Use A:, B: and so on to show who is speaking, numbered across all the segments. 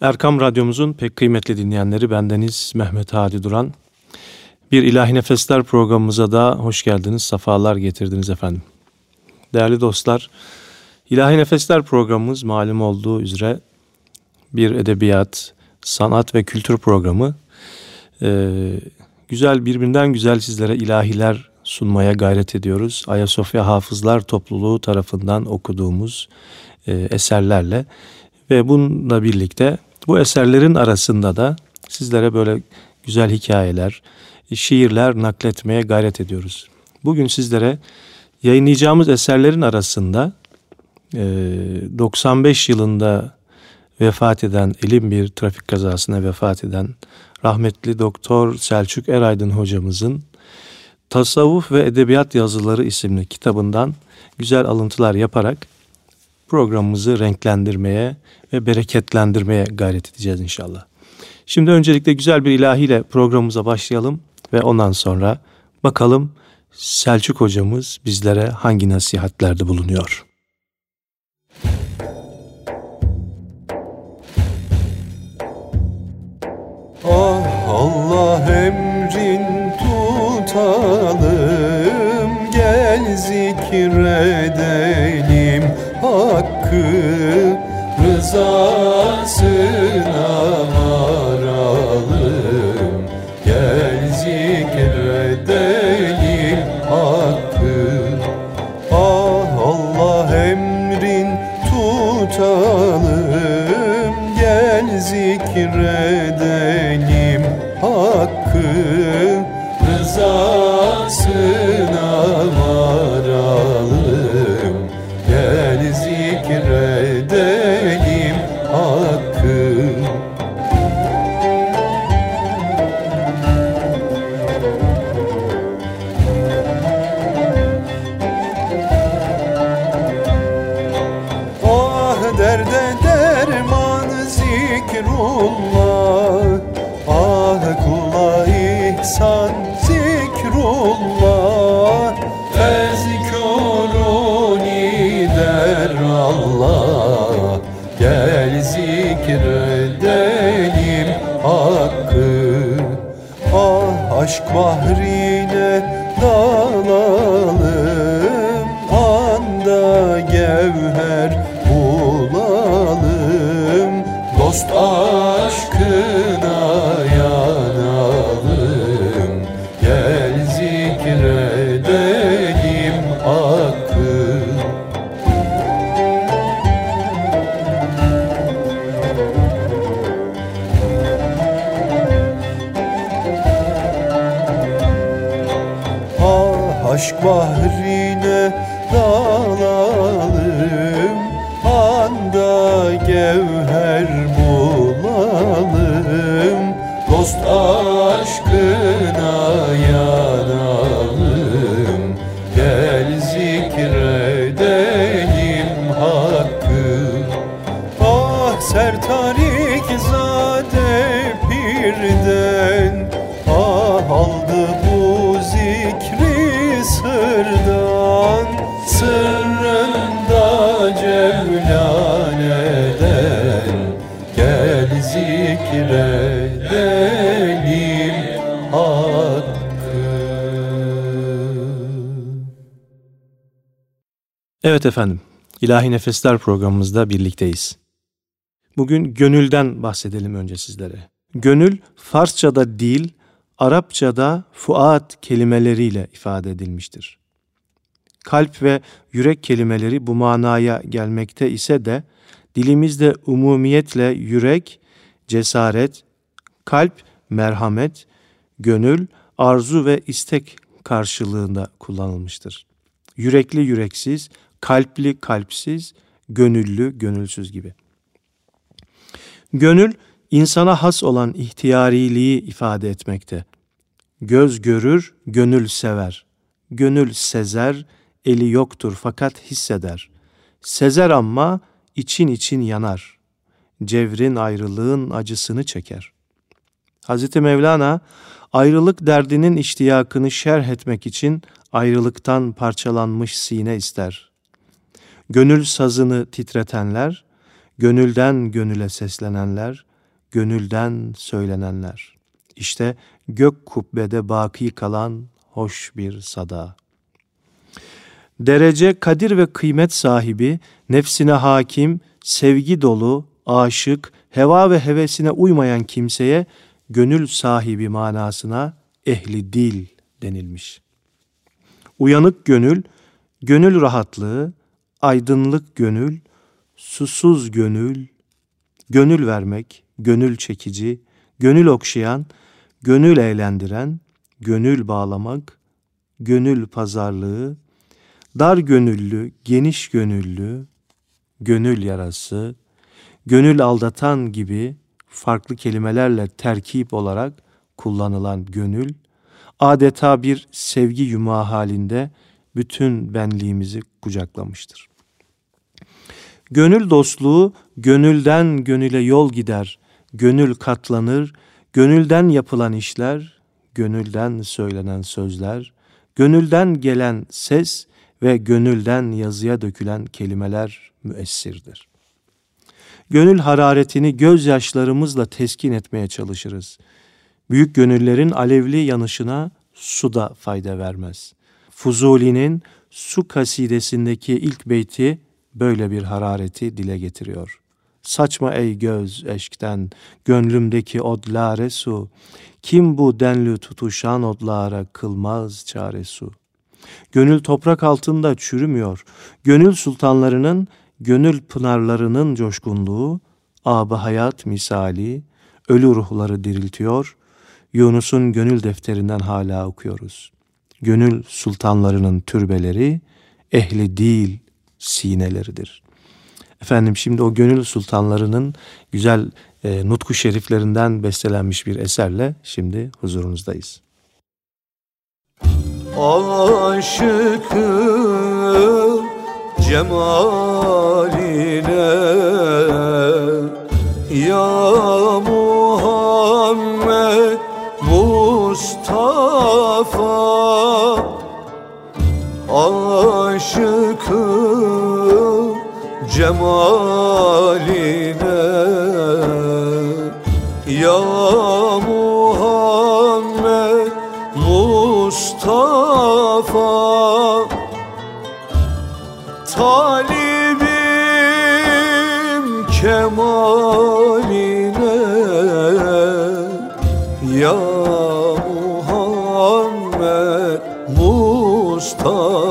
A: Erkam Radyomuzun pek kıymetli dinleyenleri bendeniz Mehmet Hadi Duran. Bir İlahi Nefesler programımıza da hoş geldiniz, sefalar getirdiniz efendim. Değerli dostlar, İlahi Nefesler programımız malum olduğu üzere bir edebiyat, sanat ve kültür programı. Ee, güzel, birbirinden güzel sizlere ilahiler sunmaya gayret ediyoruz. Ayasofya Hafızlar Topluluğu tarafından okuduğumuz e, eserlerle ve bununla birlikte bu eserlerin arasında da sizlere böyle güzel hikayeler, şiirler nakletmeye gayret ediyoruz. Bugün sizlere yayınlayacağımız eserlerin arasında 95 yılında vefat eden, elim bir trafik kazasına vefat eden rahmetli Doktor Selçuk Eraydın hocamızın Tasavvuf ve Edebiyat Yazıları isimli kitabından güzel alıntılar yaparak programımızı renklendirmeye ve bereketlendirmeye gayret edeceğiz inşallah. Şimdi öncelikle güzel bir ilahiyle programımıza başlayalım ve ondan sonra bakalım Selçuk hocamız bizlere hangi nasihatlerde bulunuyor.
B: Ah Allah emrin tutalım gel zikredelim zor. Zikrullah Ah kula ihsan zikrullah. Fezkuruni der Allah Gel zikredelim hakkı. Ah aşk bahrine Ah
A: Evet efendim, İlahi Nefesler programımızda birlikteyiz. Bugün gönülden bahsedelim önce sizlere. Gönül Farsçada dil, Arapçada fuat kelimeleriyle ifade edilmiştir. Kalp ve yürek kelimeleri bu manaya gelmekte ise de dilimizde umumiyetle yürek, cesaret, kalp, merhamet, gönül, arzu ve istek karşılığında kullanılmıştır. Yürekli yüreksiz, kalpli kalpsiz, gönüllü gönülsüz gibi. Gönül insana has olan ihtiyariliği ifade etmekte. Göz görür, gönül sever. Gönül sezer, eli yoktur fakat hisseder. Sezer ama için için yanar. Cevrin ayrılığın acısını çeker. Hz. Mevlana ayrılık derdinin iştiyakını şerh etmek için ayrılıktan parçalanmış sine ister. Gönül sazını titretenler,
B: gönülden gönüle seslenenler, gönülden söylenenler. İşte gök kubbede baki kalan hoş bir sada. Derece, kadir ve kıymet sahibi, nefsine hakim, sevgi dolu, aşık, heva ve hevesine uymayan kimseye gönül sahibi manasına ehli dil denilmiş. Uyanık gönül, gönül rahatlığı, aydınlık gönül, susuz gönül, gönül vermek, gönül çekici, gönül okşayan, gönül eğlendiren, gönül bağlamak, gönül pazarlığı, dar gönüllü, geniş gönüllü, gönül yarası, gönül aldatan gibi farklı kelimelerle terkip olarak kullanılan gönül, adeta bir sevgi yumağı halinde bütün benliğimizi kucaklamıştır. Gönül dostluğu gönülden gönüle yol gider, gönül katlanır, gönülden yapılan işler, gönülden söylenen sözler, gönülden gelen ses ve gönülden yazıya dökülen kelimeler müessirdir. Gönül hararetini gözyaşlarımızla teskin etmeye çalışırız. Büyük gönüllerin alevli yanışına su da fayda vermez. Fuzuli'nin su kasidesindeki ilk beyti böyle bir harareti dile getiriyor. Saçma ey göz eşkten, gönlümdeki odlare su, kim bu denli tutuşan odlara kılmaz çare su. Gönül toprak altında çürümüyor. Gönül sultanlarının, gönül pınarlarının coşkunluğu, abı hayat misali, ölü ruhları diriltiyor. Yunus'un gönül defterinden hala okuyoruz. Gönül sultanlarının türbeleri, ehli değil sineleridir. Efendim şimdi o gönül sultanlarının güzel e, nutku şeriflerinden bestelenmiş bir eserle şimdi huzurunuzdayız.
C: Aşıkım cemaline Ya Muhammed Mustafa cemaline Ya Muhammed Mustafa Talibim kemaline Ya Muhammed Mustafa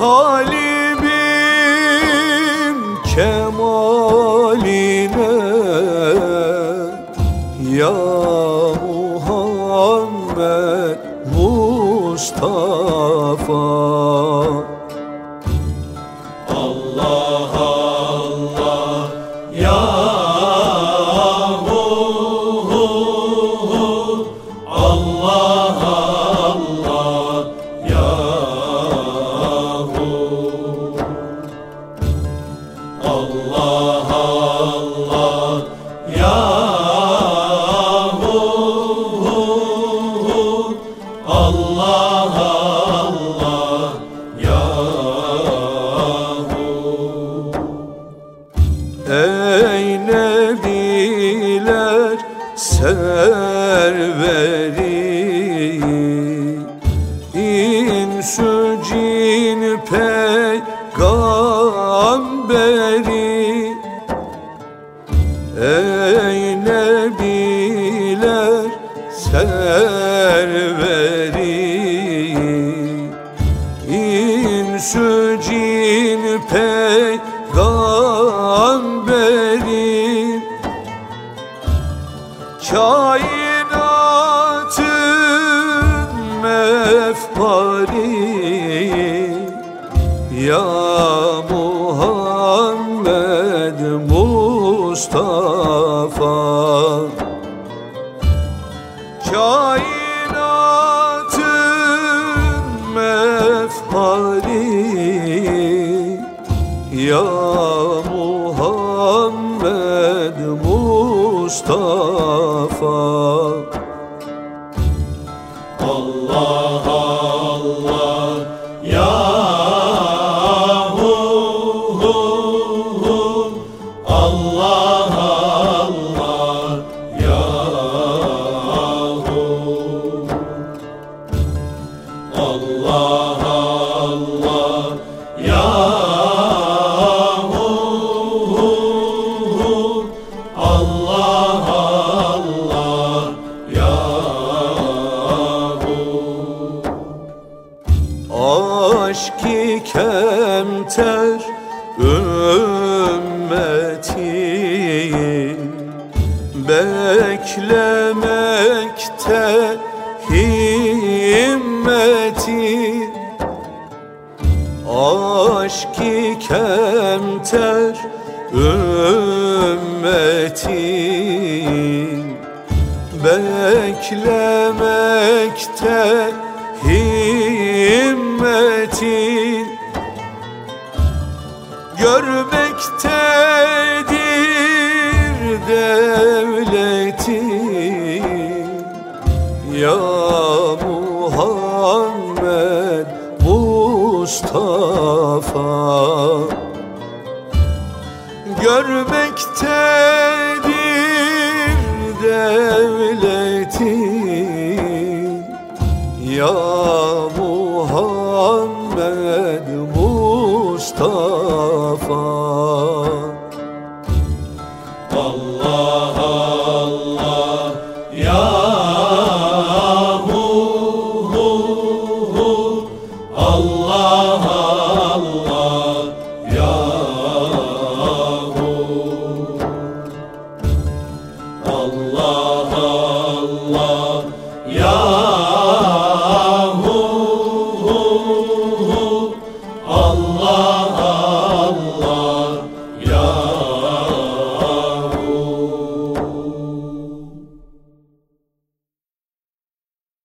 C: Talibim kemaline Ya Muhammed Mustafa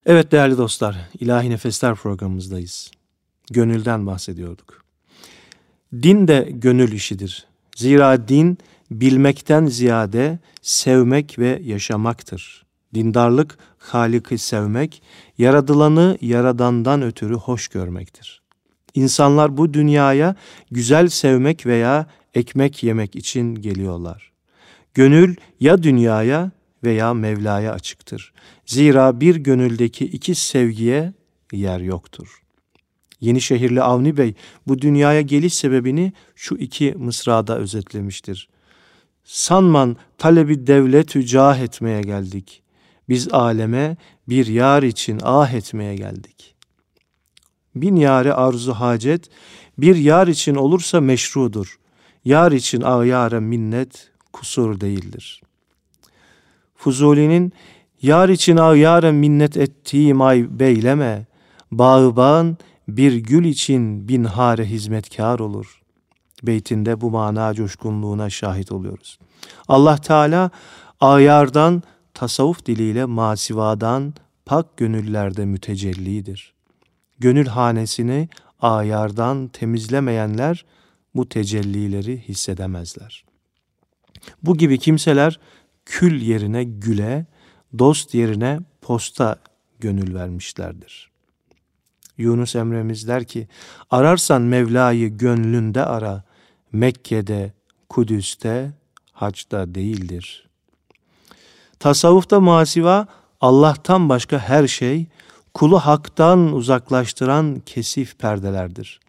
B: Evet değerli dostlar, İlahi Nefesler programımızdayız. Gönülden bahsediyorduk. Din de gönül işidir. Zira din bilmekten ziyade sevmek ve yaşamaktır. Dindarlık, Halik'i sevmek, yaradılanı yaradandan ötürü hoş görmektir. İnsanlar bu dünyaya güzel sevmek veya ekmek yemek için geliyorlar. Gönül ya dünyaya veya Mevla'ya açıktır. Zira bir gönüldeki iki sevgiye yer yoktur. Yenişehirli Avni Bey bu dünyaya geliş sebebini şu iki mısrada özetlemiştir. Sanman talebi devlet cah etmeye geldik. Biz aleme bir yar için ah etmeye geldik. Bin yare arzu hacet, bir yar için olursa meşrudur. Yar için ağyara minnet kusur değildir. Fuzuli'nin yar için ağyara minnet ettiğim ay beyleme, bağban bir gül için bin hare hizmetkar olur. Beytinde bu mana coşkunluğuna şahit oluyoruz. Allah Teala ayardan, tasavvuf diliyle masivadan, pak gönüllerde mütecellidir. Gönül hanesini ayardan temizlemeyenler bu tecellileri hissedemezler. Bu gibi kimseler kül yerine güle, dost yerine posta gönül vermişlerdir. Yunus Emre'miz der ki, ararsan Mevla'yı gönlünde ara, Mekke'de, Kudüs'te, hacda değildir. Tasavvufta masiva, Allah'tan başka her şey, kulu haktan uzaklaştıran kesif perdelerdir.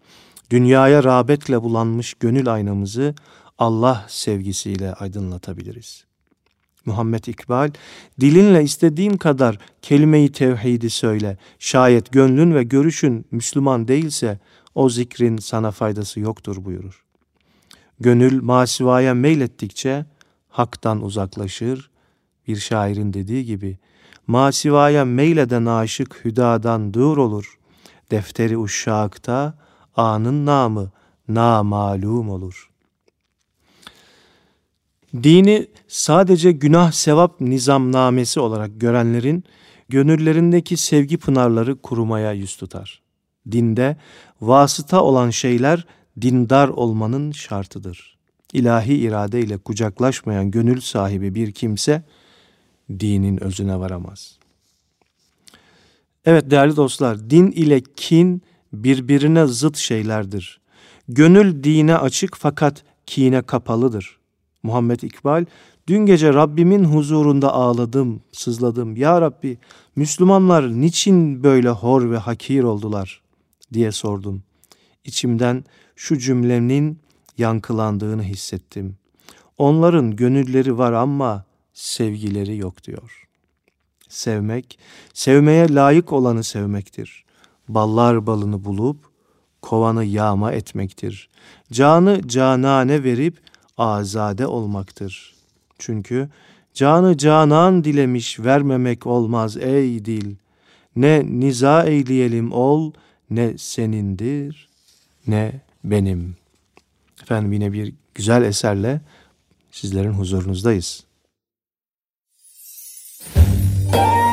B: Dünyaya rağbetle bulanmış gönül aynamızı Allah sevgisiyle aydınlatabiliriz. Muhammed İkbal, dilinle istediğin kadar kelime-i tevhidi söyle. Şayet gönlün ve görüşün Müslüman değilse o zikrin sana faydası yoktur buyurur. Gönül masivaya meylettikçe haktan uzaklaşır. Bir şairin dediği gibi, masivaya meyleden aşık hüdadan dur olur. Defteri uşşakta anın namı namalum olur.'' Dini sadece günah sevap nizamnamesi olarak görenlerin gönüllerindeki sevgi pınarları kurumaya yüz tutar. Dinde vasıta olan şeyler dindar olmanın şartıdır. İlahi irade ile kucaklaşmayan gönül sahibi bir kimse dinin özüne varamaz. Evet değerli dostlar, din ile kin birbirine zıt şeylerdir. Gönül dine açık fakat kine kapalıdır. Muhammed İkbal, dün gece Rabbimin huzurunda ağladım, sızladım. Ya Rabbi, Müslümanlar niçin böyle hor ve hakir oldular diye sordum. İçimden şu cümlenin yankılandığını hissettim. Onların gönülleri var ama sevgileri yok diyor. Sevmek, sevmeye layık olanı sevmektir. Ballar balını bulup kovanı yağma etmektir. Canı canane verip azade olmaktır. Çünkü canı canan dilemiş vermemek olmaz ey dil. Ne niza eyleyelim ol ne senindir ne benim. Efendim yine bir güzel eserle sizlerin huzurunuzdayız. Evet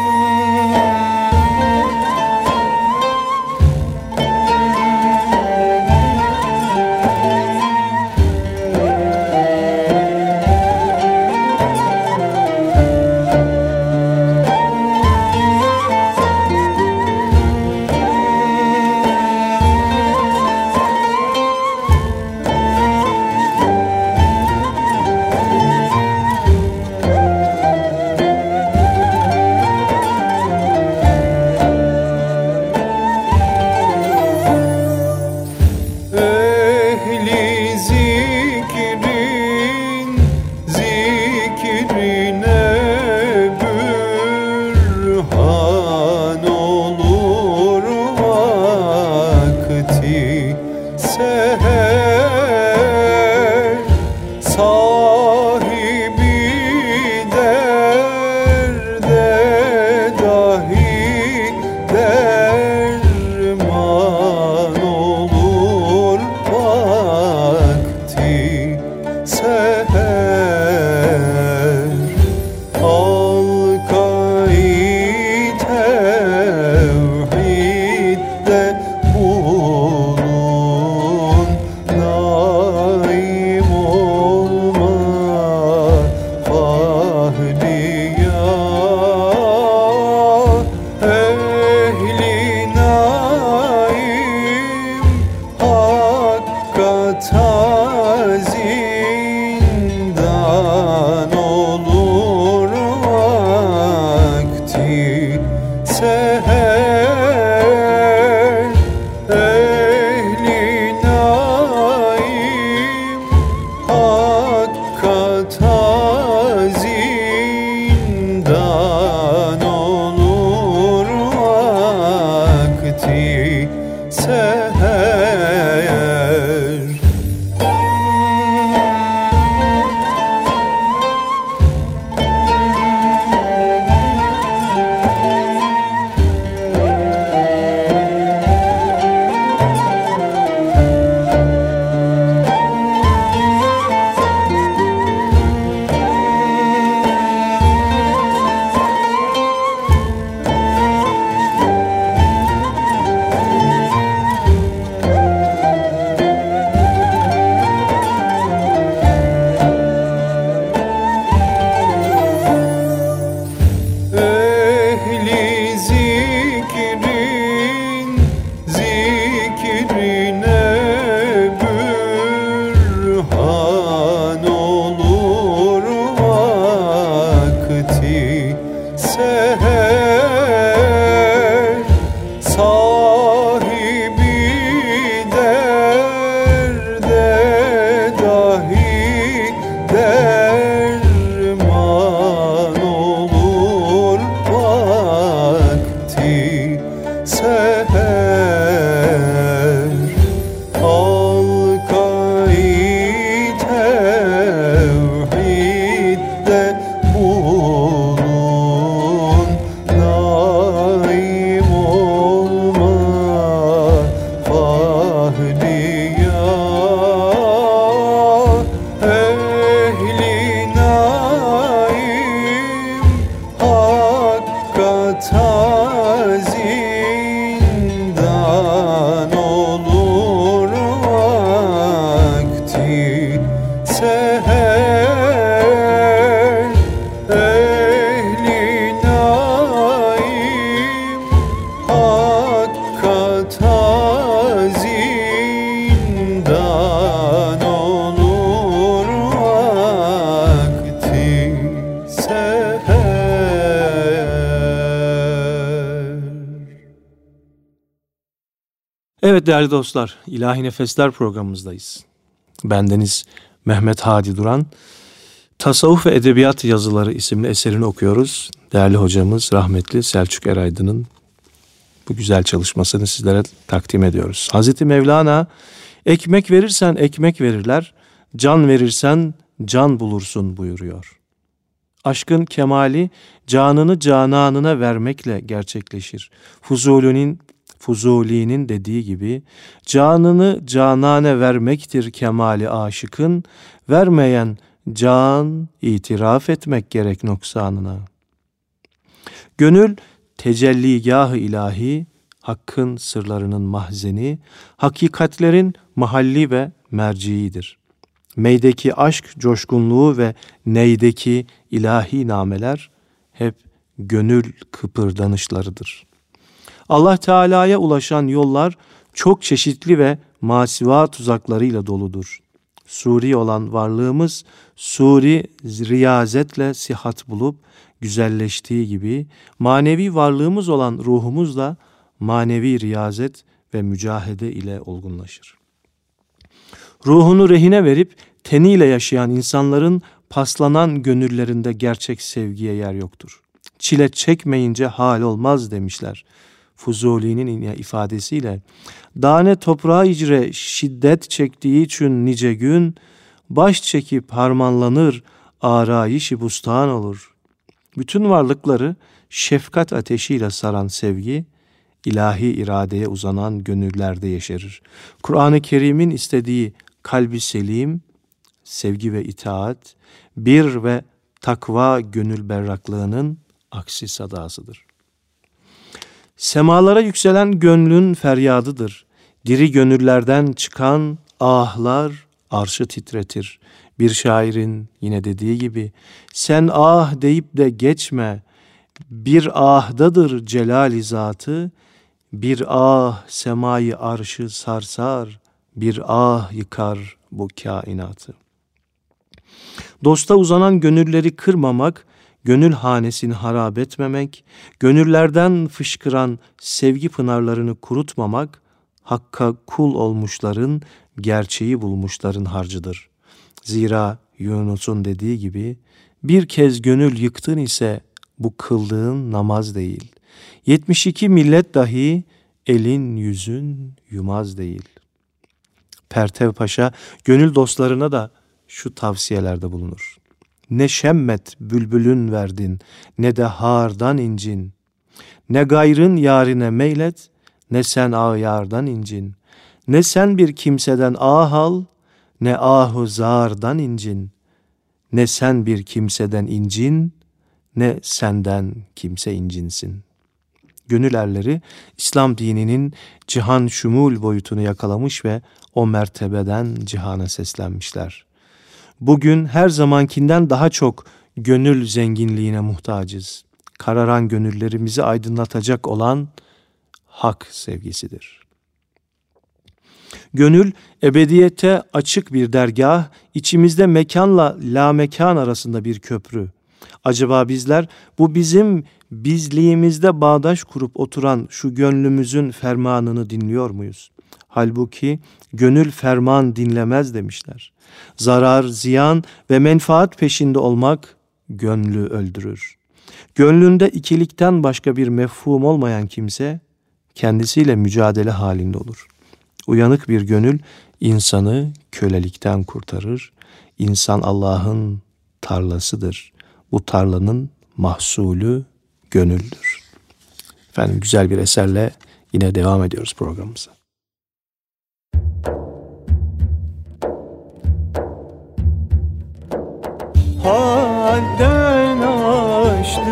B: değerli dostlar, İlahi Nefesler programımızdayız. Bendeniz Mehmet Hadi Duran. Tasavvuf ve Edebiyat Yazıları isimli eserini okuyoruz. Değerli hocamız rahmetli Selçuk Eraydın'ın bu güzel çalışmasını sizlere takdim ediyoruz. Hazreti Mevlana ekmek verirsen ekmek verirler, can verirsen can bulursun buyuruyor. Aşkın kemali canını cananına vermekle gerçekleşir. Fuzuli'nin Fuzuli'nin dediği gibi canını canane vermektir kemali aşıkın, vermeyen can itiraf etmek gerek noksanına. Gönül tecelligah ilahi, hakkın sırlarının mahzeni, hakikatlerin mahalli ve merciidir. Meydeki aşk coşkunluğu ve neydeki ilahi nameler hep gönül kıpırdanışlarıdır. Allah Teala'ya ulaşan yollar çok çeşitli ve masiva tuzaklarıyla doludur. Suri olan varlığımız suri riyazetle sihat bulup güzelleştiği gibi manevi varlığımız olan ruhumuz da manevi riyazet ve mücahede ile olgunlaşır. Ruhunu rehine verip teniyle yaşayan insanların paslanan gönüllerinde gerçek sevgiye yer yoktur. Çile çekmeyince hal olmaz demişler. Fuzuli'nin ifadesiyle dane toprağı icre şiddet çektiği için nice gün baş çekip harmanlanır arayişi bustan olur. Bütün varlıkları şefkat ateşiyle saran sevgi ilahi iradeye uzanan gönüllerde yeşerir. Kur'an-ı Kerim'in istediği kalbi selim, sevgi ve itaat, bir ve takva gönül berraklığının aksi sadasıdır. Semalara yükselen gönlün feryadıdır. Diri gönüllerden çıkan ahlar arşı titretir. Bir şairin yine dediği gibi sen ah deyip de geçme. Bir ahdadır celali zatı. Bir ah semayı arşı sarsar. Bir ah yıkar bu kainatı. Dosta uzanan gönülleri kırmamak, gönül hanesini harap etmemek, gönüllerden fışkıran sevgi pınarlarını kurutmamak, Hakka kul olmuşların, gerçeği bulmuşların harcıdır. Zira Yunus'un dediği gibi, bir kez gönül yıktın ise bu kıldığın namaz değil. 72 millet dahi elin yüzün yumaz değil. Pertev Paşa gönül dostlarına da şu tavsiyelerde bulunur. Ne şemmet bülbülün verdin, ne de hardan incin. Ne gayrın yarine meylet, ne sen ağyardan incin. Ne sen bir kimseden ah al, ne ahu zardan incin. Ne sen bir kimseden incin, ne senden kimse incinsin. Gönül erleri İslam dininin cihan şumul boyutunu yakalamış ve o mertebeden cihana seslenmişler. Bugün her zamankinden daha çok gönül zenginliğine muhtacız. Kararan gönüllerimizi aydınlatacak olan hak sevgisidir. Gönül ebediyete açık bir dergah, içimizde mekanla la mekan arasında bir köprü. Acaba bizler bu bizim bizliğimizde bağdaş kurup oturan şu gönlümüzün fermanını dinliyor muyuz? Halbuki gönül ferman dinlemez demişler. Zarar, ziyan ve menfaat peşinde olmak gönlü öldürür. Gönlünde ikilikten başka bir mefhum olmayan kimse kendisiyle mücadele halinde olur. Uyanık bir gönül insanı kölelikten kurtarır. İnsan Allah'ın tarlasıdır. Bu tarlanın mahsulü gönüldür. Efendim güzel bir eserle yine devam ediyoruz programımıza.
C: Hadden aştı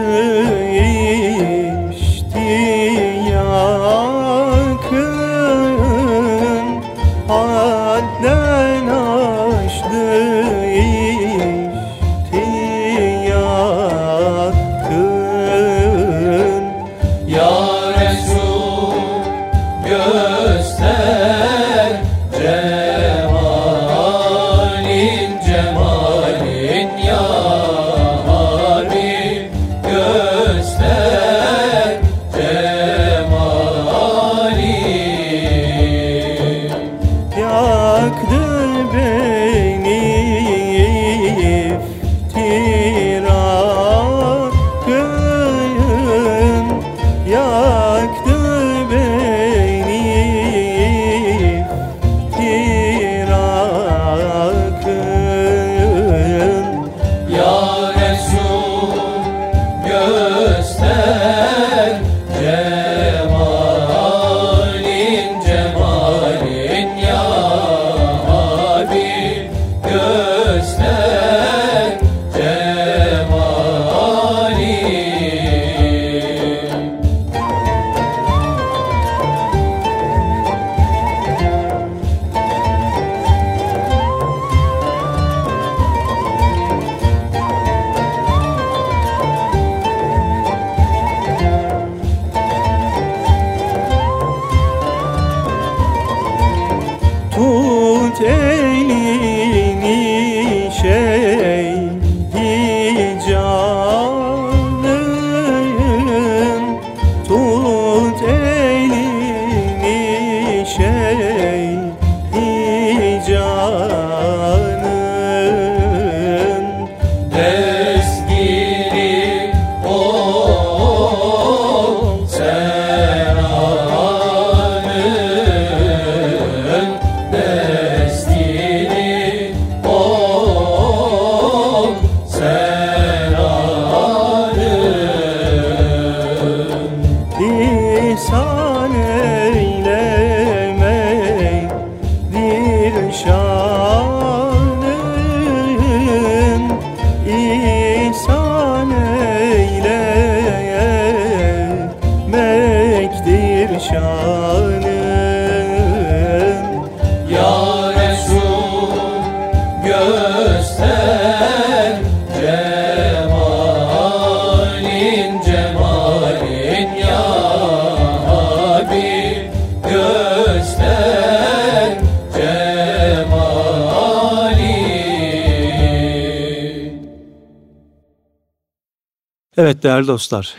B: Değerli dostlar,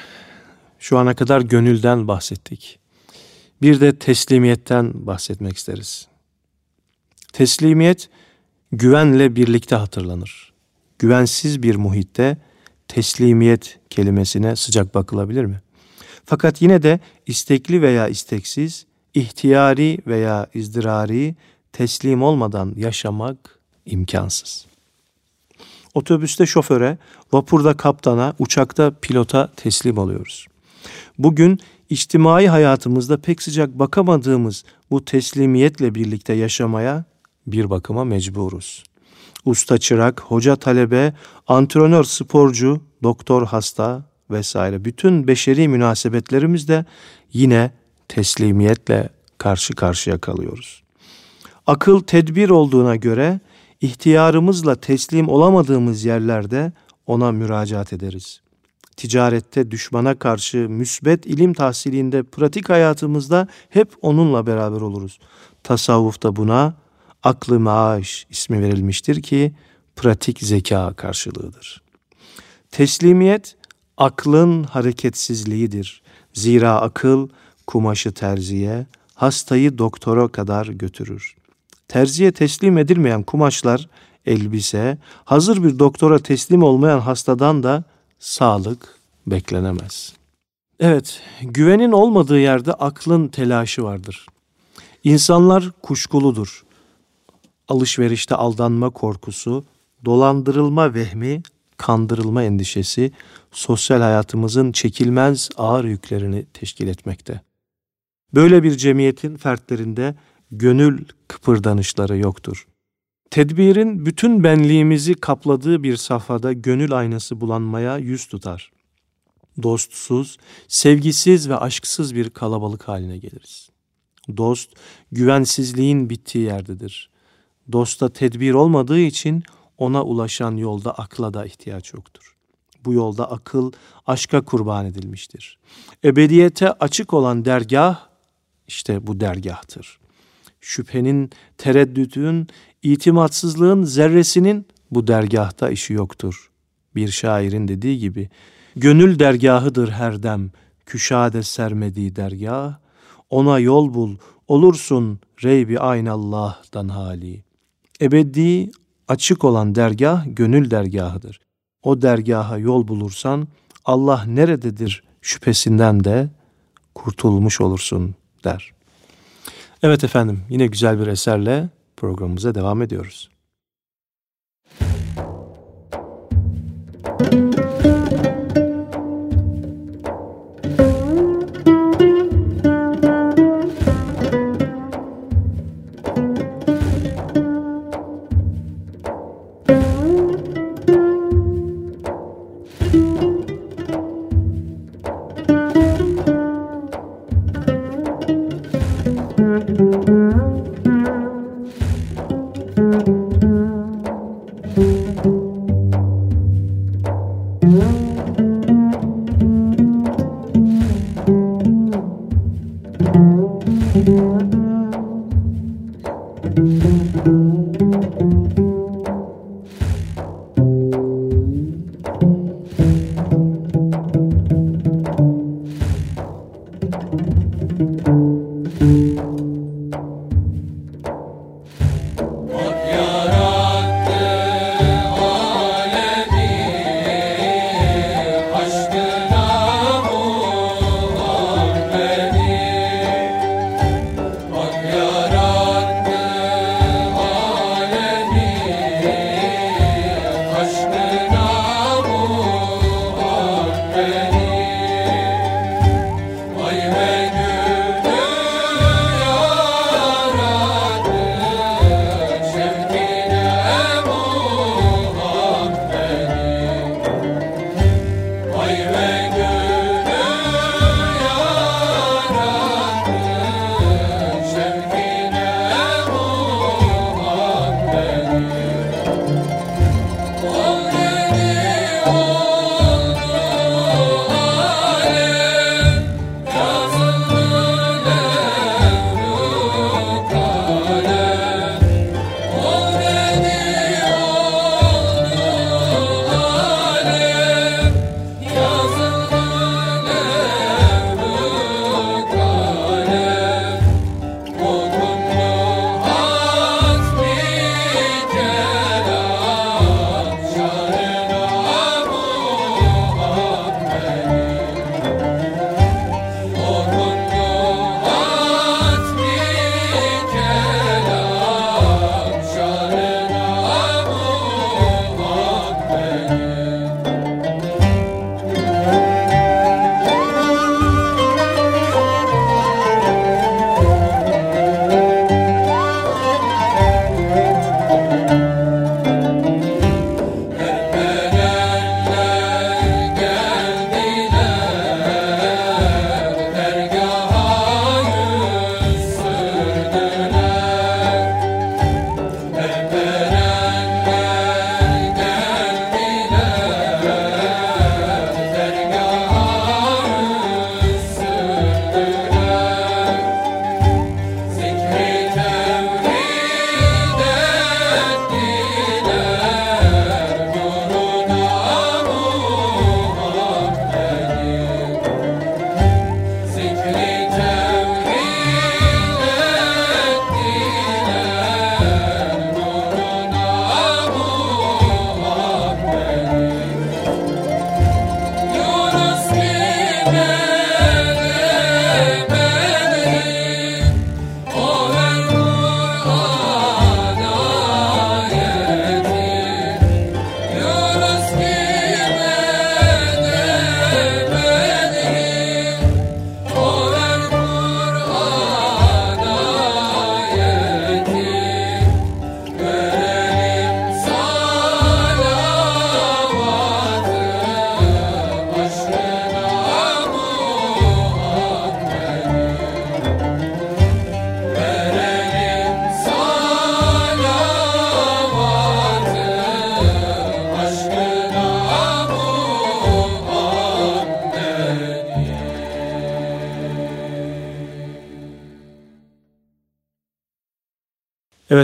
B: şu ana kadar gönülden bahsettik. Bir de teslimiyetten bahsetmek isteriz. Teslimiyet güvenle birlikte hatırlanır. Güvensiz bir muhitte teslimiyet kelimesine sıcak bakılabilir mi? Fakat yine de istekli veya isteksiz, ihtiyari veya izdirari teslim olmadan yaşamak imkansız. Otobüste şoföre, vapurda kaptana, uçakta pilota teslim oluyoruz. Bugün içtimai hayatımızda pek sıcak bakamadığımız bu teslimiyetle birlikte yaşamaya bir bakıma mecburuz. Usta çırak, hoca talebe, antrenör sporcu, doktor hasta vesaire bütün beşeri münasebetlerimizde yine teslimiyetle karşı karşıya kalıyoruz. Akıl tedbir olduğuna göre ihtiyarımızla teslim olamadığımız yerlerde ona müracaat ederiz. Ticarette düşmana karşı müsbet ilim tahsilinde pratik hayatımızda hep onunla beraber oluruz. Tasavvufta buna aklı maaş ismi verilmiştir ki pratik zeka karşılığıdır. Teslimiyet aklın hareketsizliğidir. Zira akıl kumaşı terziye, hastayı doktora kadar götürür. Terziye teslim edilmeyen kumaşlar, elbise, hazır bir doktora teslim olmayan hastadan da sağlık beklenemez. Evet, güvenin olmadığı yerde aklın telaşı vardır. İnsanlar kuşkuludur. Alışverişte aldanma korkusu, dolandırılma vehmi, kandırılma endişesi sosyal hayatımızın çekilmez ağır yüklerini teşkil etmekte. Böyle bir cemiyetin fertlerinde gönül kıpırdanışları yoktur. Tedbirin bütün benliğimizi kapladığı bir safhada gönül aynası bulanmaya yüz tutar. Dostsuz, sevgisiz ve aşksız bir kalabalık haline geliriz. Dost, güvensizliğin bittiği yerdedir. Dosta tedbir olmadığı için ona ulaşan yolda akla da ihtiyaç yoktur. Bu yolda akıl aşka kurban edilmiştir. Ebediyete açık olan dergah işte bu dergahtır şüphenin, tereddütün, itimatsızlığın zerresinin bu dergahta işi yoktur. Bir şairin dediği gibi, gönül dergahıdır her dem, küşade sermediği dergah, ona yol bul, olursun reybi aynallah'dan hali. Ebedi, açık olan dergah, gönül dergahıdır. O dergaha yol bulursan, Allah nerededir şüphesinden de kurtulmuş olursun der.'' Evet efendim yine güzel bir eserle programımıza devam ediyoruz.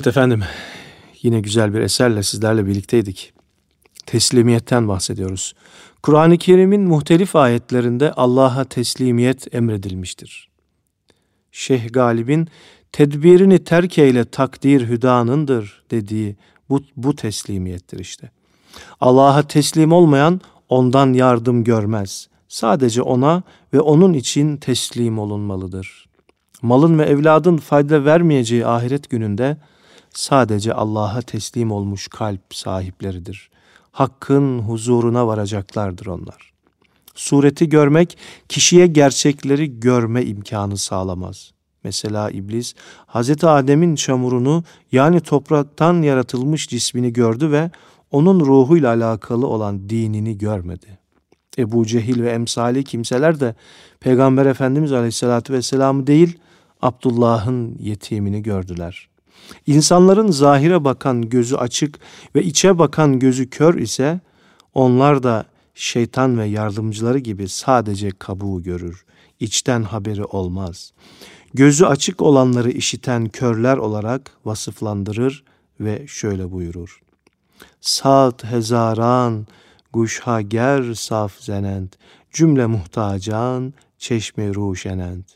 B: Efendim, yine güzel bir eserle sizlerle birlikteydik. Teslimiyetten bahsediyoruz. Kur'an-ı Kerim'in muhtelif ayetlerinde Allah'a teslimiyet emredilmiştir. Şeyh Galib'in tedbirini terk eyle takdir hüdanındır dediği bu, bu teslimiyettir işte. Allah'a teslim olmayan ondan yardım görmez. Sadece ona ve onun için teslim olunmalıdır. Malın ve evladın fayda vermeyeceği ahiret gününde sadece Allah'a teslim olmuş kalp sahipleridir. Hakkın huzuruna varacaklardır onlar. Sureti görmek kişiye gerçekleri görme imkanı sağlamaz. Mesela iblis Hazreti Adem'in çamurunu yani topraktan yaratılmış cismini gördü ve onun ruhuyla alakalı olan dinini görmedi. Ebu Cehil ve emsali kimseler de Peygamber Efendimiz Aleyhisselatü Vesselam'ı değil Abdullah'ın yetimini gördüler. İnsanların zahire bakan gözü açık ve içe bakan gözü kör ise onlar da şeytan ve yardımcıları gibi sadece kabuğu görür. İçten haberi olmaz. Gözü açık olanları işiten körler olarak vasıflandırır ve şöyle buyurur. Sat hezaran, guşha ger saf zenent, cümle muhtacan, çeşme ruşenent.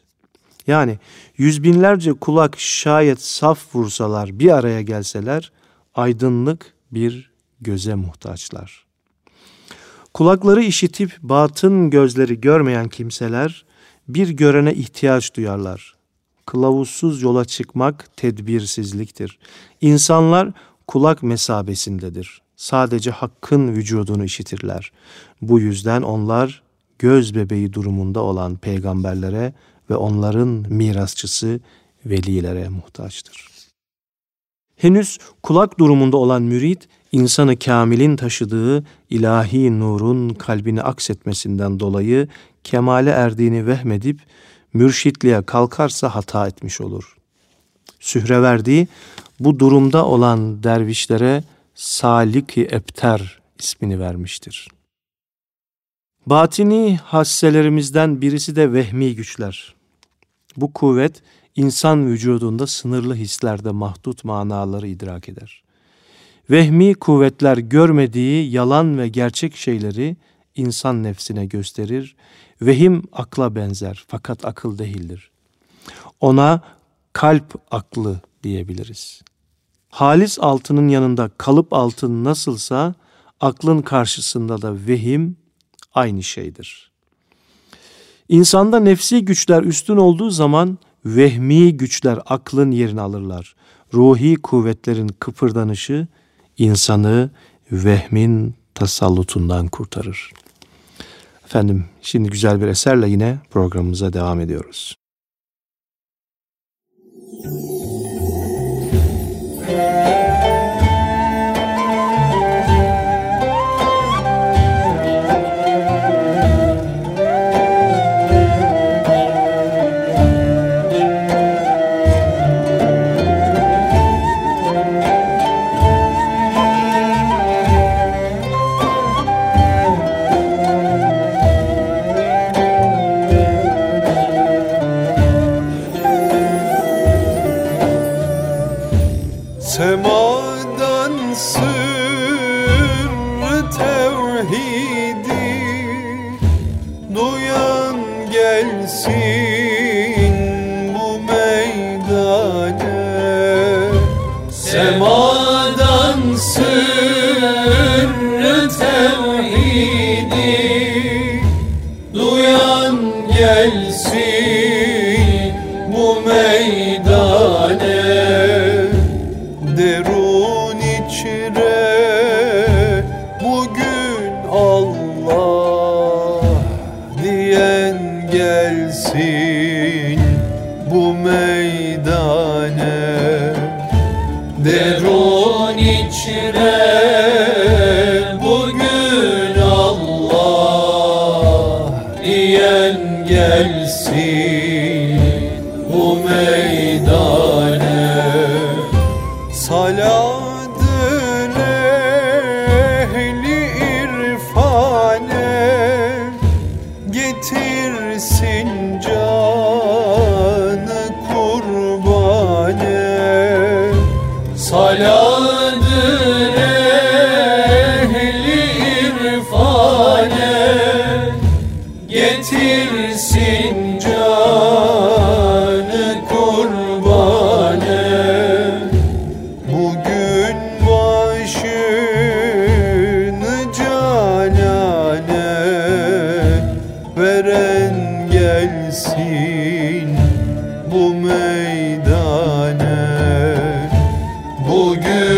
B: Yani yüz binlerce kulak şayet saf vursalar bir araya gelseler aydınlık bir göze muhtaçlar. Kulakları işitip batın gözleri görmeyen kimseler bir görene ihtiyaç duyarlar. Kılavuzsuz yola çıkmak tedbirsizliktir. İnsanlar kulak mesabesindedir. Sadece hakkın vücudunu işitirler. Bu yüzden onlar göz bebeği durumunda olan peygamberlere ve onların mirasçısı velilere muhtaçtır. Henüz kulak durumunda olan mürit, insanı kamilin taşıdığı ilahi nurun kalbini aksetmesinden dolayı kemale erdiğini vehmedip mürşitliğe kalkarsa hata etmiş olur. Sühreverdi bu durumda olan dervişlere Salik-i Ebter ismini vermiştir. Batini hasselerimizden birisi de vehmi güçler. Bu kuvvet insan vücudunda sınırlı hislerde mahdut manaları idrak eder. Vehmi kuvvetler görmediği yalan ve gerçek şeyleri insan nefsine gösterir. Vehim akla benzer fakat akıl değildir. Ona kalp aklı diyebiliriz. Halis altının yanında kalıp altın nasılsa aklın karşısında da vehim aynı şeydir. İnsanda nefsi güçler üstün olduğu zaman vehmi güçler aklın yerini alırlar. Ruhi kuvvetlerin kıpırdanışı insanı vehmin tasallutundan kurtarır. Efendim şimdi güzel bir eserle yine programımıza devam ediyoruz. Müzik
C: meydane Bugün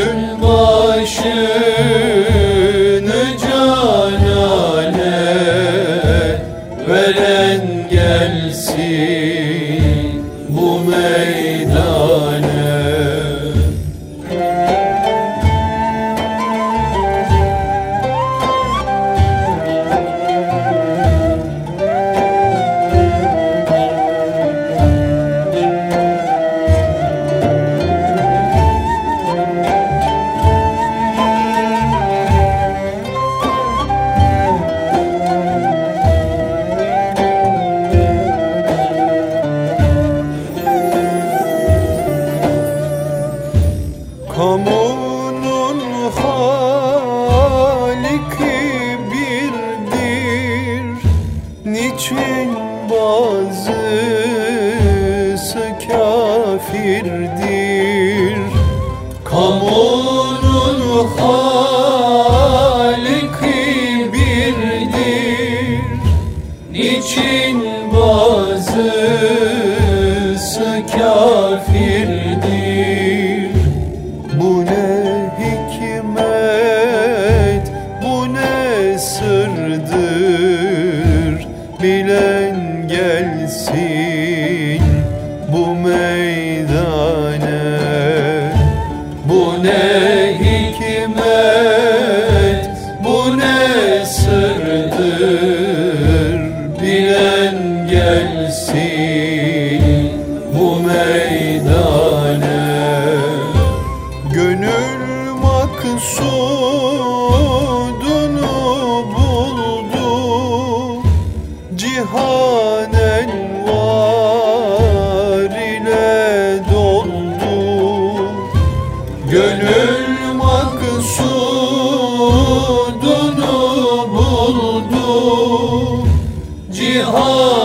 C: Cihan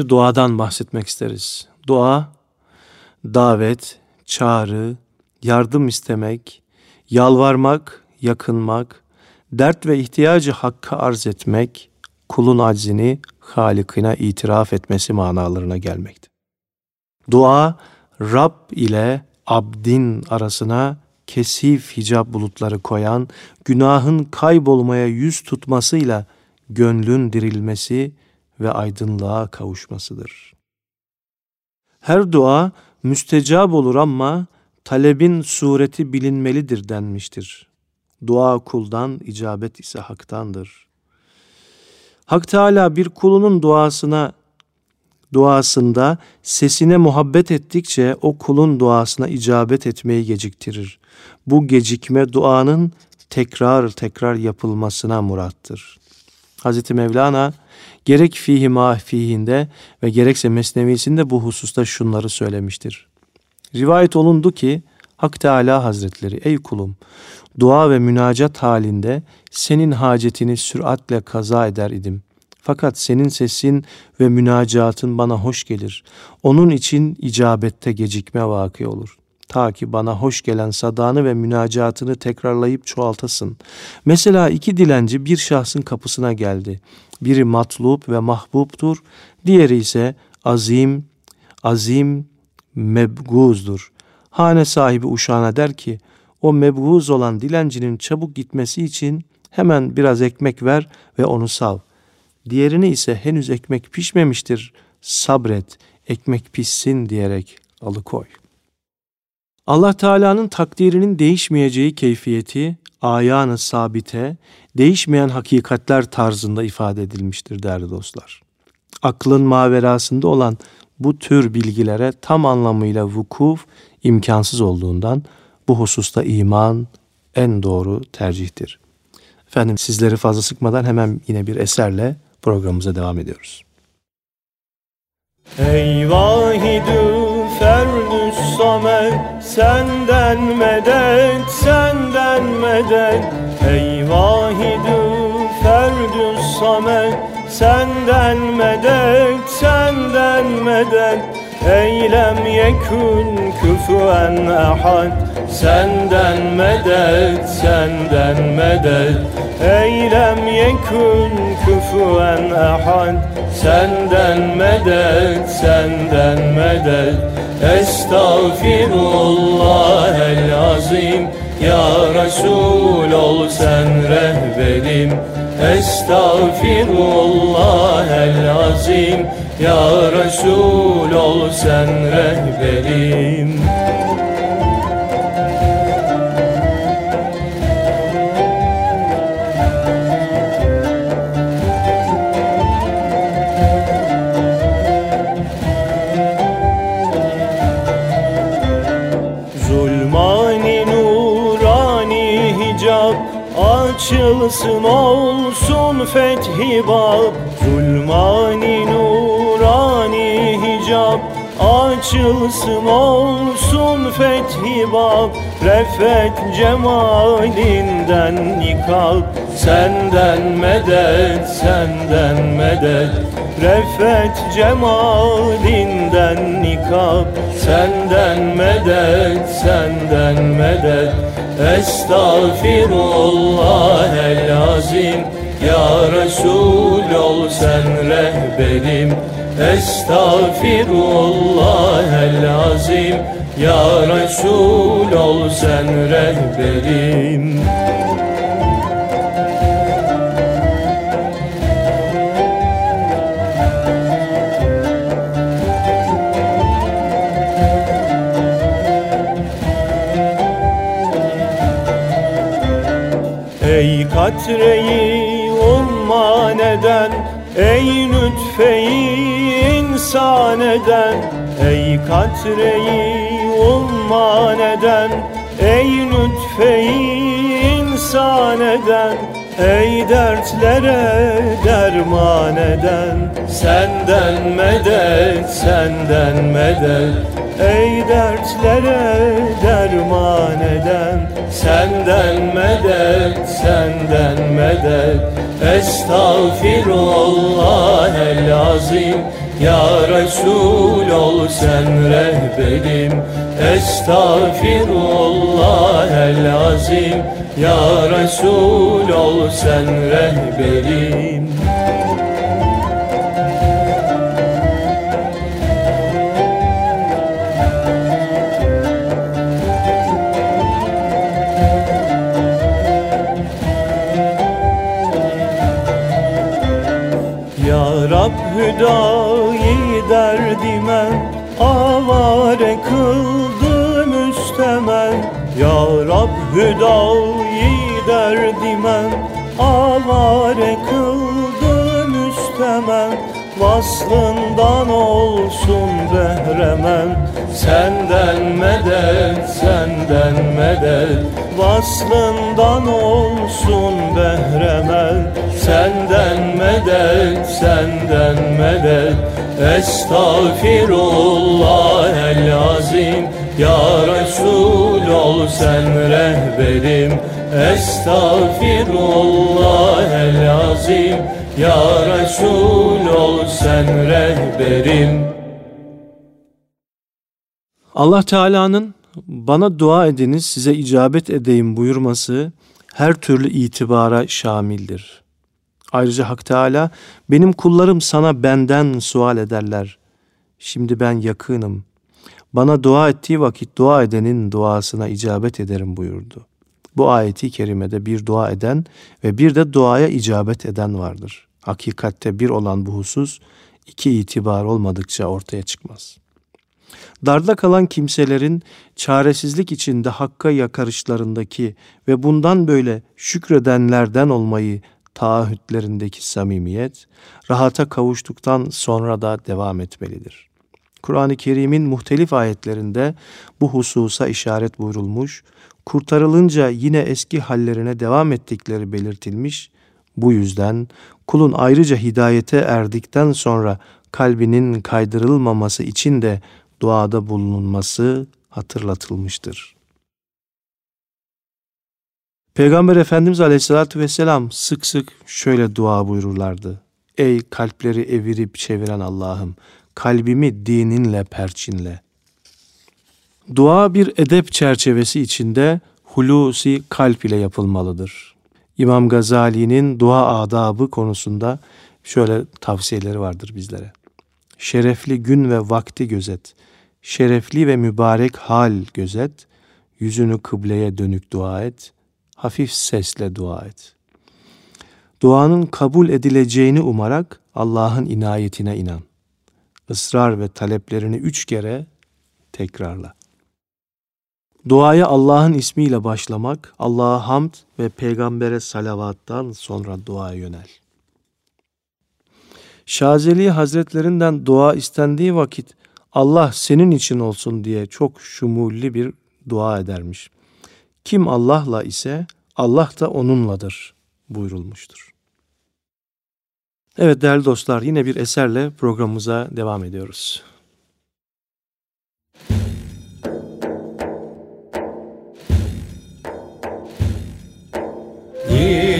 B: şimdi duadan bahsetmek isteriz. Dua, davet, çağrı, yardım istemek, yalvarmak, yakınmak, dert ve ihtiyacı hakka arz etmek, kulun aczini Halikine itiraf etmesi manalarına gelmekte. Dua, Rab ile abdin arasına kesif hicap bulutları koyan, günahın kaybolmaya yüz tutmasıyla gönlün dirilmesi ve aydınlığa kavuşmasıdır. Her dua müstecab olur ama talebin sureti bilinmelidir denmiştir. Dua kuldan, icabet ise haktandır. Hak Teala bir kulunun duasına duasında sesine muhabbet ettikçe o kulun duasına icabet etmeyi geciktirir. Bu gecikme duanın tekrar tekrar yapılmasına murattır. Hz. Mevlana gerek fihi mahfihinde ve gerekse mesnevisinde bu hususta şunları söylemiştir. Rivayet olundu ki Hak Teala Hazretleri ey kulum dua ve münacat halinde senin hacetini süratle kaza eder idim. Fakat senin sesin ve münacatın bana hoş gelir. Onun için icabette gecikme vakı olur. Ta ki bana hoş gelen sadanı ve münacatını tekrarlayıp çoğaltasın. Mesela iki dilenci bir şahsın kapısına geldi. Biri matlub ve mahbubtur, diğeri ise azim, azim, mebguzdur. Hane sahibi uşağına der ki, o mebguz olan dilencinin çabuk gitmesi için hemen biraz ekmek ver ve onu sav. Diğerini ise henüz ekmek pişmemiştir, sabret,
D: ekmek pişsin diyerek alıkoy. Allah Teala'nın takdirinin değişmeyeceği keyfiyeti ayağını sabite, değişmeyen hakikatler tarzında ifade edilmiştir değerli dostlar. Aklın maverasında olan bu tür bilgilere tam anlamıyla vukuf imkansız olduğundan bu hususta iman en doğru tercihtir. Efendim sizleri fazla sıkmadan hemen yine bir eserle programımıza devam ediyoruz.
B: Ey vahidü ferdü samet Senden medet, senden medet. Ey vahidü ferdü samet Senden medet, senden medet. Eylem yekün küfüen ahad Senden medet, senden medet. Eylem yekün küfüen ahad Senden medet, senden medet. Estağfirullah el azim. Ya Resul ol sen rehberim. Estağfirullah el azim. Ya Resul ol sen rehberim Açılsın olsun fethi bab. Zulmani nurani hicab. Açılsın olsun fethi bab. Refet cemalinden nikab. Senden medet, senden medet. Refet cemalinden nikab. Senden medet, senden medet Estağfirullah el azim. Ya Resul ol sen rehberim. Estağfirullah el azim. Ya Resul ol sen rehberim Ey katreyi umman eden Ey lütfeyi insan eden. Ey katreyi umman eden Ey lütfeyi insan eden. Ey dertlere derman eden. Senden medet, senden medet. Ey dertlere derman eden Senden medet, senden medet. Estağfirullah el azim Ya Resul ol sen rehberim. Estağfirullah el azim Ya Resul ol sen rehberim Hüdayi derdime avare kıldı müstemen Ya Rab hüdayi derdime avare kıldı müstemen Vaslından olsun behremen Senden medet, senden medet Vaslından olsun behremen Senden medet, senden medet. Estağfirullah el azim. Ya Resul ol sen rehberim. Estağfirullah el azim. Ya Resul ol sen rehberim.
D: Allah Teala'nın bana dua ediniz size icabet edeyim buyurması her türlü itibara şamildir. Ayrıca Hak Teala benim kullarım sana benden sual ederler. Şimdi ben yakınım. Bana dua ettiği vakit dua edenin duasına icabet ederim buyurdu. Bu ayeti kerimede bir dua eden ve bir de duaya icabet eden vardır. Hakikatte bir olan bu husus
B: iki itibar olmadıkça ortaya çıkmaz. Darda kalan kimselerin çaresizlik içinde hakka yakarışlarındaki ve bundan böyle şükredenlerden olmayı taahhütlerindeki samimiyet, rahata kavuştuktan sonra da devam etmelidir. Kur'an-ı Kerim'in muhtelif ayetlerinde bu hususa işaret buyurulmuş, kurtarılınca yine eski hallerine devam ettikleri belirtilmiş, bu yüzden kulun ayrıca hidayete erdikten sonra kalbinin kaydırılmaması için de duada bulunulması hatırlatılmıştır. Peygamber Efendimiz Aleyhisselatü Vesselam sık sık şöyle dua buyururlardı. Ey kalpleri evirip çeviren Allah'ım, kalbimi dininle perçinle. Dua bir edep çerçevesi içinde hulusi kalp ile yapılmalıdır. İmam Gazali'nin dua adabı konusunda şöyle tavsiyeleri vardır bizlere. Şerefli gün ve vakti gözet, şerefli ve mübarek hal gözet, yüzünü kıbleye dönük dua et, hafif sesle dua et. Duanın kabul edileceğini umarak Allah'ın inayetine inan. Israr ve taleplerini üç kere tekrarla. Duaya Allah'ın ismiyle başlamak, Allah'a hamd ve peygambere salavattan sonra duaya yönel. Şazeli Hazretlerinden dua istendiği vakit Allah senin için olsun diye çok şumulli bir dua edermiş. Kim Allah'la ise Allah da onunladır buyurulmuştur. Evet değerli dostlar yine bir eserle programımıza devam ediyoruz.
C: illallah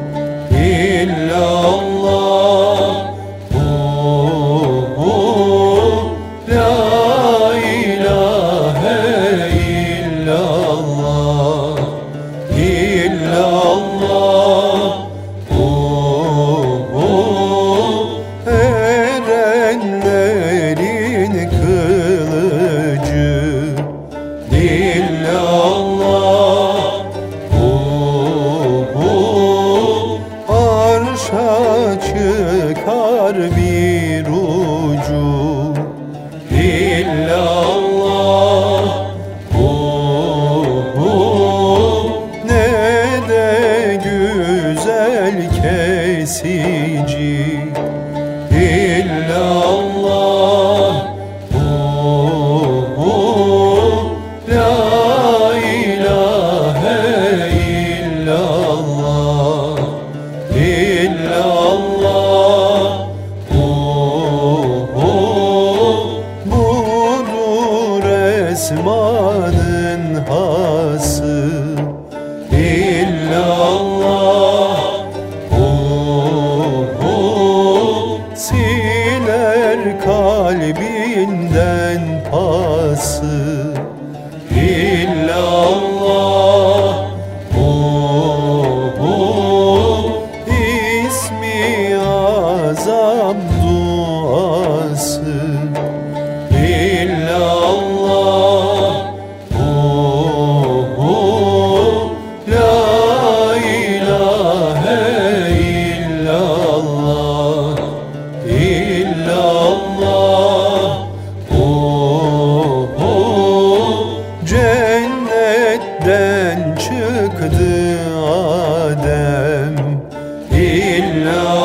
C: إلا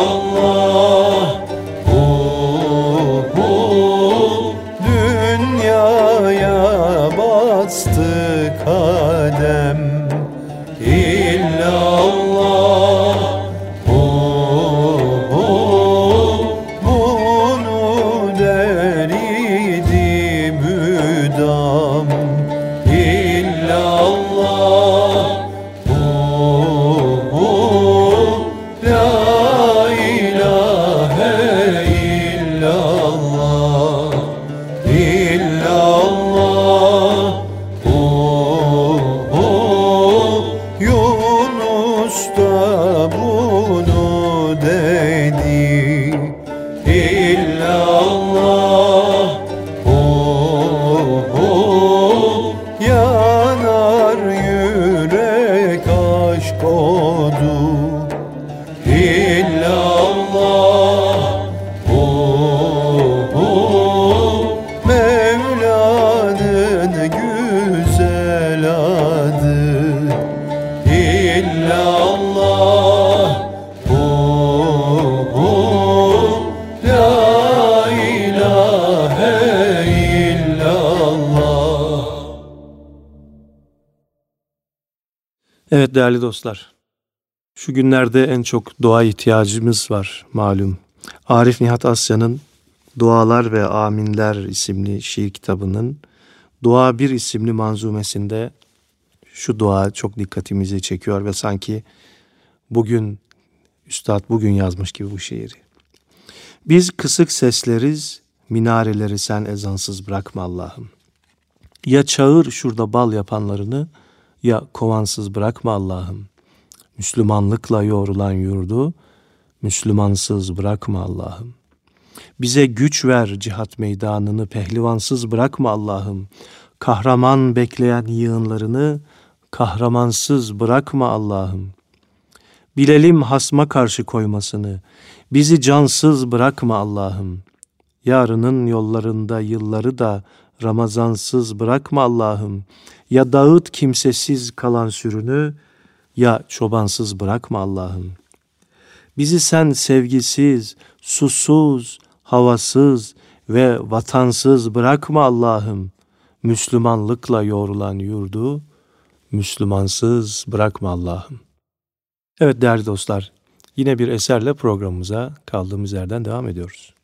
C: değerli dostlar. Şu günlerde en çok dua ihtiyacımız var malum. Arif Nihat Asya'nın Dualar ve Aminler isimli şiir kitabının Dua Bir isimli manzumesinde şu dua çok dikkatimizi çekiyor ve sanki bugün Üstad bugün yazmış gibi bu şiiri. Biz kısık sesleriz, minareleri sen ezansız bırakma Allah'ım. Ya çağır şurada bal yapanlarını, ya kovansız bırakma Allah'ım. Müslümanlıkla yoğrulan yurdu, Müslümansız bırakma Allah'ım. Bize güç ver cihat meydanını, pehlivansız bırakma Allah'ım. Kahraman bekleyen yığınlarını, kahramansız bırakma Allah'ım. Bilelim hasma karşı koymasını, bizi cansız bırakma Allah'ım. Yarının yollarında yılları da Ramazansız bırakma Allah'ım. Ya dağıt kimsesiz kalan sürünü, ya çobansız bırakma Allah'ım. Bizi sen sevgisiz, susuz, havasız ve vatansız bırakma Allah'ım. Müslümanlıkla yoğrulan yurdu, Müslümansız bırakma Allah'ım. Evet değerli dostlar, yine bir eserle programımıza kaldığımız yerden devam ediyoruz.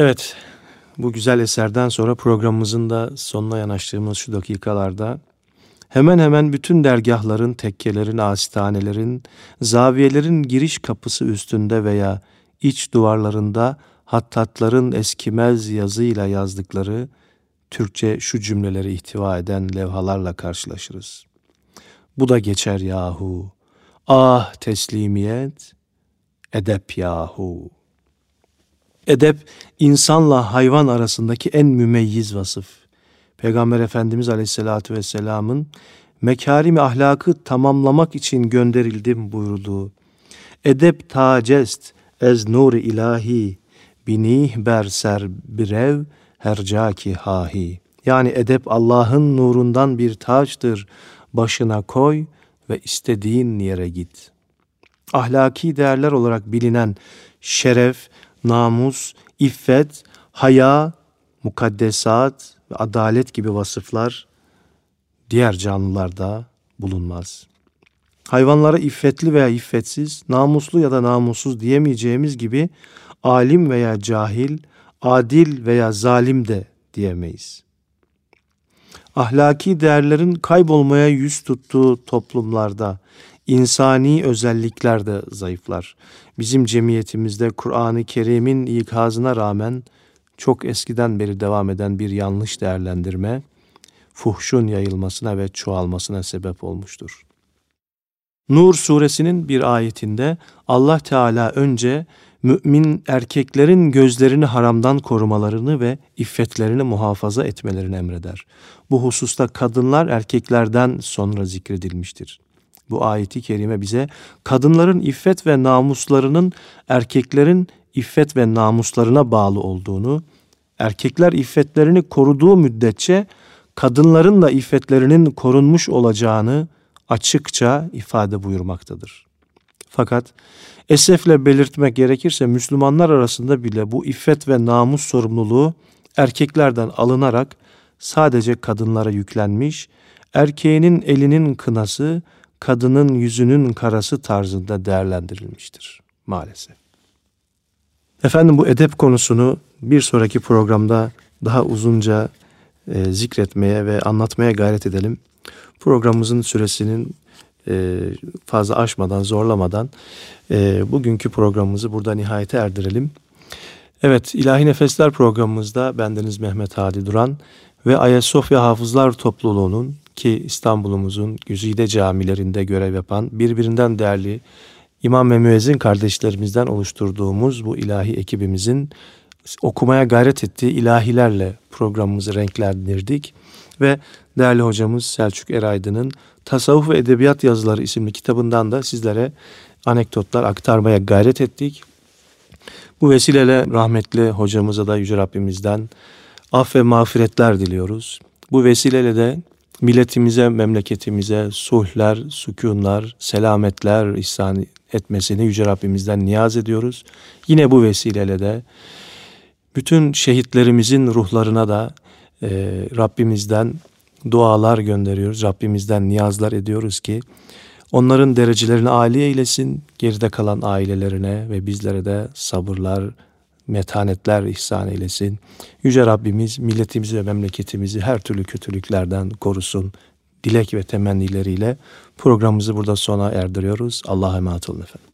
B: Evet, bu güzel eserden sonra programımızın da sonuna yanaştığımız şu dakikalarda hemen hemen bütün dergahların, tekkelerin, asistanelerin, zaviyelerin giriş kapısı üstünde veya iç duvarlarında hattatların eskimez yazıyla yazdıkları Türkçe şu cümleleri ihtiva eden levhalarla karşılaşırız. Bu da geçer yahu. Ah teslimiyet, edep yahu. Edep insanla hayvan arasındaki en mümeyyiz vasıf. Peygamber Efendimiz Aleyhisselatü Vesselam'ın mekarimi ahlakı tamamlamak için gönderildim buyurduğu. Edep tacest ez nuri ilahi binih ber ser birev hercaki hahi. Yani edep Allah'ın nurundan bir taçtır. Başına koy ve istediğin yere git. Ahlaki değerler olarak bilinen şeref, namus, iffet, haya, mukaddesat ve adalet gibi vasıflar diğer canlılarda bulunmaz. Hayvanlara iffetli veya iffetsiz, namuslu ya da namussuz diyemeyeceğimiz gibi alim veya cahil, adil veya zalim de diyemeyiz. Ahlaki değerlerin kaybolmaya yüz tuttuğu toplumlarda insani özellikler de zayıflar. Bizim cemiyetimizde Kur'an-ı Kerim'in ikazına rağmen çok eskiden beri devam eden bir yanlış değerlendirme, fuhşun yayılmasına ve çoğalmasına sebep olmuştur. Nur suresinin bir ayetinde Allah Teala önce mümin erkeklerin gözlerini haramdan korumalarını ve iffetlerini muhafaza etmelerini emreder. Bu hususta kadınlar erkeklerden sonra zikredilmiştir. Bu ayeti kerime bize kadınların iffet ve namuslarının erkeklerin iffet ve namuslarına bağlı olduğunu, erkekler iffetlerini koruduğu müddetçe kadınların da iffetlerinin korunmuş olacağını açıkça ifade buyurmaktadır. Fakat esefle belirtmek gerekirse Müslümanlar arasında bile bu iffet ve namus sorumluluğu erkeklerden alınarak sadece kadınlara yüklenmiş, erkeğinin elinin kınası, kadının yüzünün karası tarzında değerlendirilmiştir maalesef. Efendim bu edep konusunu bir sonraki programda daha uzunca e, zikretmeye ve anlatmaya gayret edelim. Programımızın süresinin e, fazla aşmadan, zorlamadan e, bugünkü programımızı burada nihayete erdirelim. Evet, İlahi Nefesler programımızda bendeniz Mehmet Hadi Duran ve Ayasofya Hafızlar Topluluğu'nun ki İstanbul'umuzun güzide camilerinde görev yapan birbirinden değerli imam ve müezzin kardeşlerimizden oluşturduğumuz bu ilahi ekibimizin okumaya gayret ettiği ilahilerle programımızı renklendirdik ve değerli hocamız Selçuk Eraydın'ın Tasavvuf ve Edebiyat Yazıları isimli kitabından da sizlere anekdotlar aktarmaya gayret ettik. Bu vesileyle rahmetli hocamıza da Yüce Rabbimizden af ve mağfiretler diliyoruz. Bu vesileyle de milletimize, memleketimize sulhler, sükunlar, selametler ihsan etmesini Yüce Rabbimizden niyaz ediyoruz. Yine bu vesileyle de bütün şehitlerimizin ruhlarına da e, Rabbimizden dualar gönderiyoruz. Rabbimizden niyazlar ediyoruz ki onların derecelerini âli eylesin. Geride kalan ailelerine ve bizlere de sabırlar, metanetler ihsan eylesin. Yüce Rabbimiz milletimizi ve memleketimizi her türlü kötülüklerden korusun. Dilek ve temennileriyle programımızı burada sona erdiriyoruz. Allah'a emanet olun efendim.